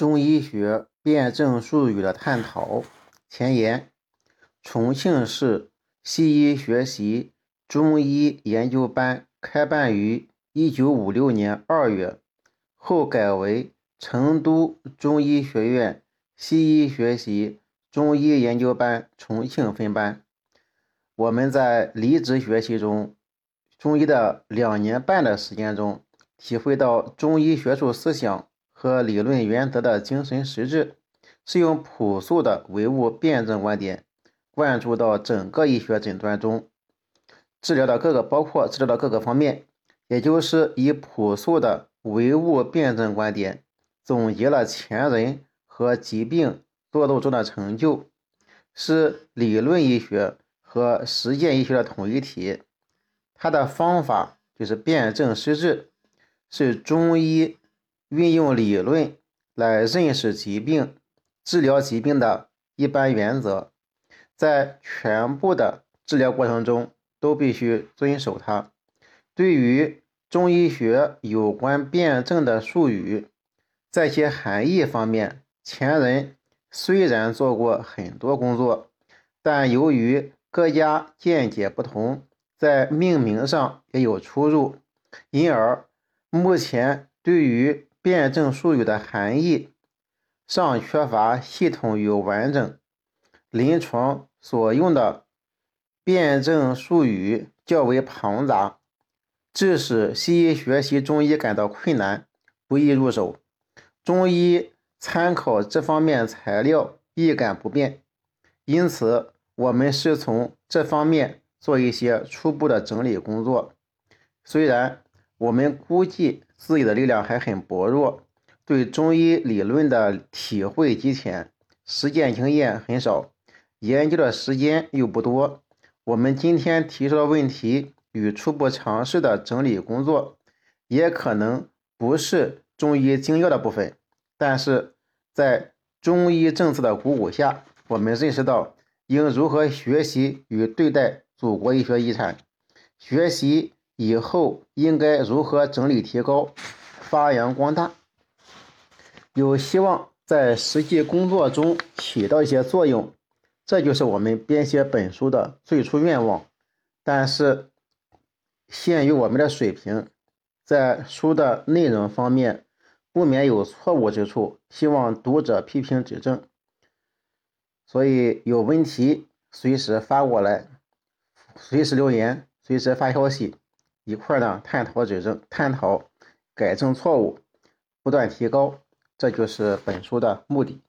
中医学辩证术语的探讨。前言：重庆市西医学习中医研究班开办于1956年2月，后改为成都中医学院西医学习中医研究班重庆分班。我们在离职学习中，中医的两年半的时间中，体会到中医学术思想。和理论原则的精神实质，是用朴素的唯物辩证观点灌注到整个医学诊断中，治疗的各个包括治疗的各个方面，也就是以朴素的唯物辩证观点总结了前人和疾病做斗争的成就，是理论医学和实践医学的统一体。它的方法就是辩证施治，是中医。运用理论来认识疾病、治疗疾病的一般原则，在全部的治疗过程中都必须遵守它。对于中医学有关辩证的术语，在其含义方面，前人虽然做过很多工作，但由于各家见解不同，在命名上也有出入，因而目前对于辩证术语的含义尚缺乏系统与完整，临床所用的辩证术语较为庞杂，致使西医学习中医感到困难，不易入手。中医参考这方面材料易感不便，因此我们是从这方面做一些初步的整理工作。虽然我们估计。自己的力量还很薄弱，对中医理论的体会极浅，实践经验很少，研究的时间又不多。我们今天提出的问题与初步尝试的整理工作，也可能不是中医精要的部分，但是在中医政策的鼓舞下，我们认识到应如何学习与对待祖国医学遗产，学习。以后应该如何整理提高、发扬光大？有希望在实际工作中起到一些作用，这就是我们编写本书的最初愿望。但是，限于我们的水平，在书的内容方面不免有错误之处，希望读者批评指正。所以有问题随时发过来，随时留言，随时发消息。一块呢，探讨指正，探讨改正错误，不断提高，这就是本书的目的。